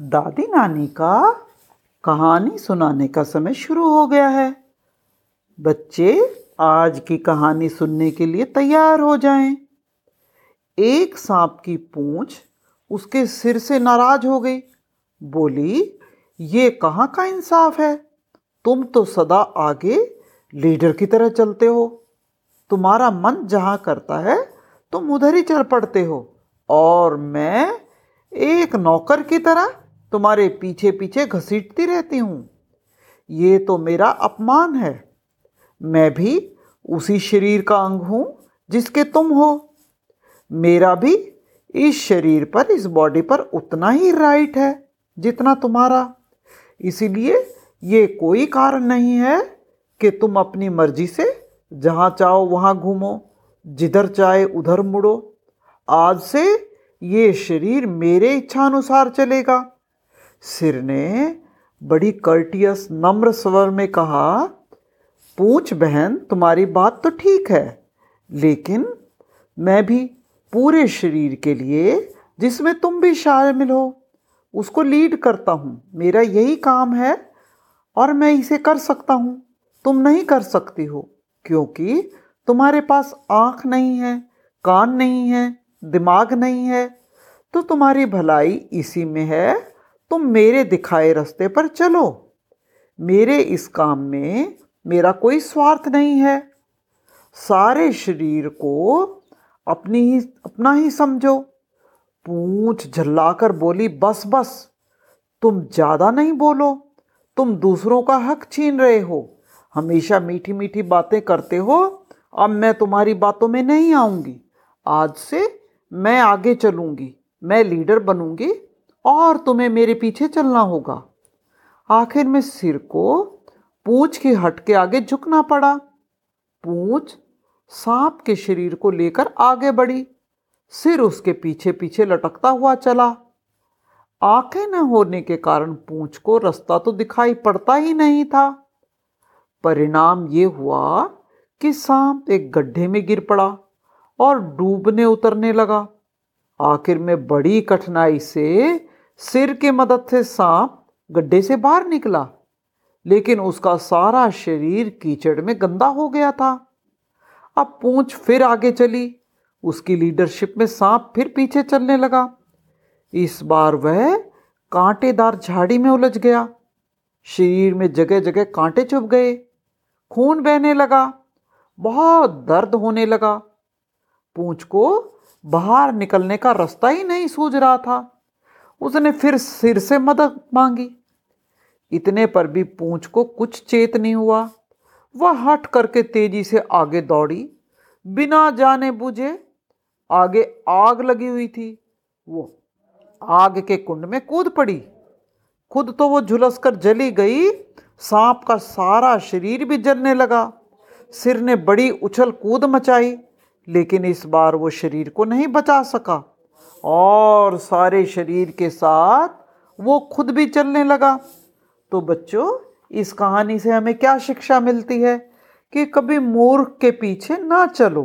दादी नानी का कहानी सुनाने का समय शुरू हो गया है। बच्चे आज की कहानी सुनने के लिए तैयार हो जाएँ। एक सांप की पूंछ उसके सिर से नाराज़ हो गई। बोली, ये कहाँ का इंसाफ है? तुम तो सदा आगे लीडर की तरह चलते हो। तुम्हारा मन जहाँ करता है, तुम उधर ही चल पड़ते हो। और मैं एक नौकर की तरह तुम्हारे पीछे पीछे घसीटती रहती हूँ। ये तो मेरा अपमान है। मैं भी उसी शरीर का अंग हूँ जिसके तुम हो। मेरा भी इस शरीर पर, इस बॉडी पर उतना ही राइट है जितना तुम्हारा। इसीलिए ये कोई कारण नहीं है कि तुम अपनी मर्ज़ी से जहाँ चाहो वहाँ घूमो, जिधर चाहे उधर मुड़ो। आज से ये शरीर मेरे इच्छानुसार चलेगा। सिर ने बड़ी कर्टियस नम्र स्वर में कहा, पूछ बहन, तुम्हारी बात तो ठीक है, लेकिन मैं भी पूरे शरीर के लिए, जिसमें तुम भी शामिल हो, उसको लीड करता हूँ। मेरा यही काम है और मैं इसे कर सकता हूँ। तुम नहीं कर सकती हो, क्योंकि तुम्हारे पास आँख नहीं है, कान नहीं है, दिमाग नहीं है तो तुम्हारी भलाई इसी में है तुम मेरे दिखाए रास्ते पर चलो। मेरे इस काम में मेरा कोई स्वार्थ नहीं है। सारे शरीर को अपनी ही, अपना ही समझो। पूछ झल्लाकर बोली, बस बस, तुम ज़्यादा नहीं बोलो। तुम दूसरों का हक छीन रहे हो। हमेशा मीठी मीठी बातें करते हो। अब मैं तुम्हारी बातों में नहीं आऊँगी। आज से मैं आगे चलूँगी। मैं लीडर बनूँगी। और तुम्हें मेरे पीछे चलना होगा। आखिर में सिर को पूछ के हट के आगे झुकना पड़ा। पूछ सांप के शरीर को लेकर आगे बढ़ी। सिर उसके पीछे पीछे लटकता हुआ चला। आँखें न होने के कारण पूंछ को रास्ता तो दिखाई पड़ता ही नहीं था। परिणाम ये हुआ कि सांप एक गड्ढे में गिर पड़ा और डूबने उतरने लगा। आखिर में बड़ी कठिनाई से सिर की मदद से सांप गड्ढे से बाहर निकला, लेकिन उसका सारा शरीर कीचड़ में गंदा हो गया था। अब पूंछ फिर आगे चली, उसकी लीडरशिप में सांप फिर पीछे चलने लगा। इस बार वह कांटेदार झाड़ी में उलझ गया। शरीर में जगह जगह कांटे चुभ गए। खून बहने लगा, बहुत दर्द होने लगा। पूंछ को बाहर निकलने का रास्ता ही नहीं सूझ रहा था। उसने फिर सिर से मदद मांगी। इतने पर भी पूंछ को कुछ चेत नहीं हुआ। वह हट करके तेज़ी से आगे दौड़ी। बिना जाने बुझे आगे आग लगी हुई थी। वो आग के कुंड में कूद पड़ी। खुद तो वो झुलस कर जली गई। सांप का सारा शरीर भी जलने लगा। सिर ने बड़ी उछल कूद मचाई, लेकिन इस बार वो शरीर को नहीं बचा सका। और सारे शरीर के साथ वो खुद भी चलने लगा। तो बच्चों, इस कहानी से हमें क्या शिक्षा मिलती है? कि कभी मूर्ख के पीछे ना चलो।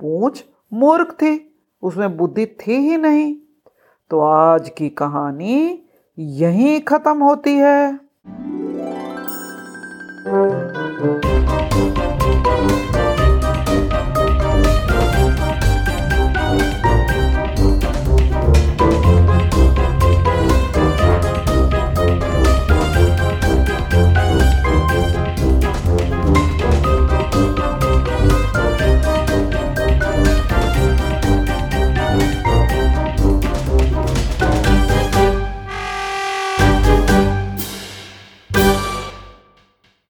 पूछ मूर्ख थी, उसमें बुद्धि थी ही नहीं। तो आज की कहानी यहीं ख़त्म होती है।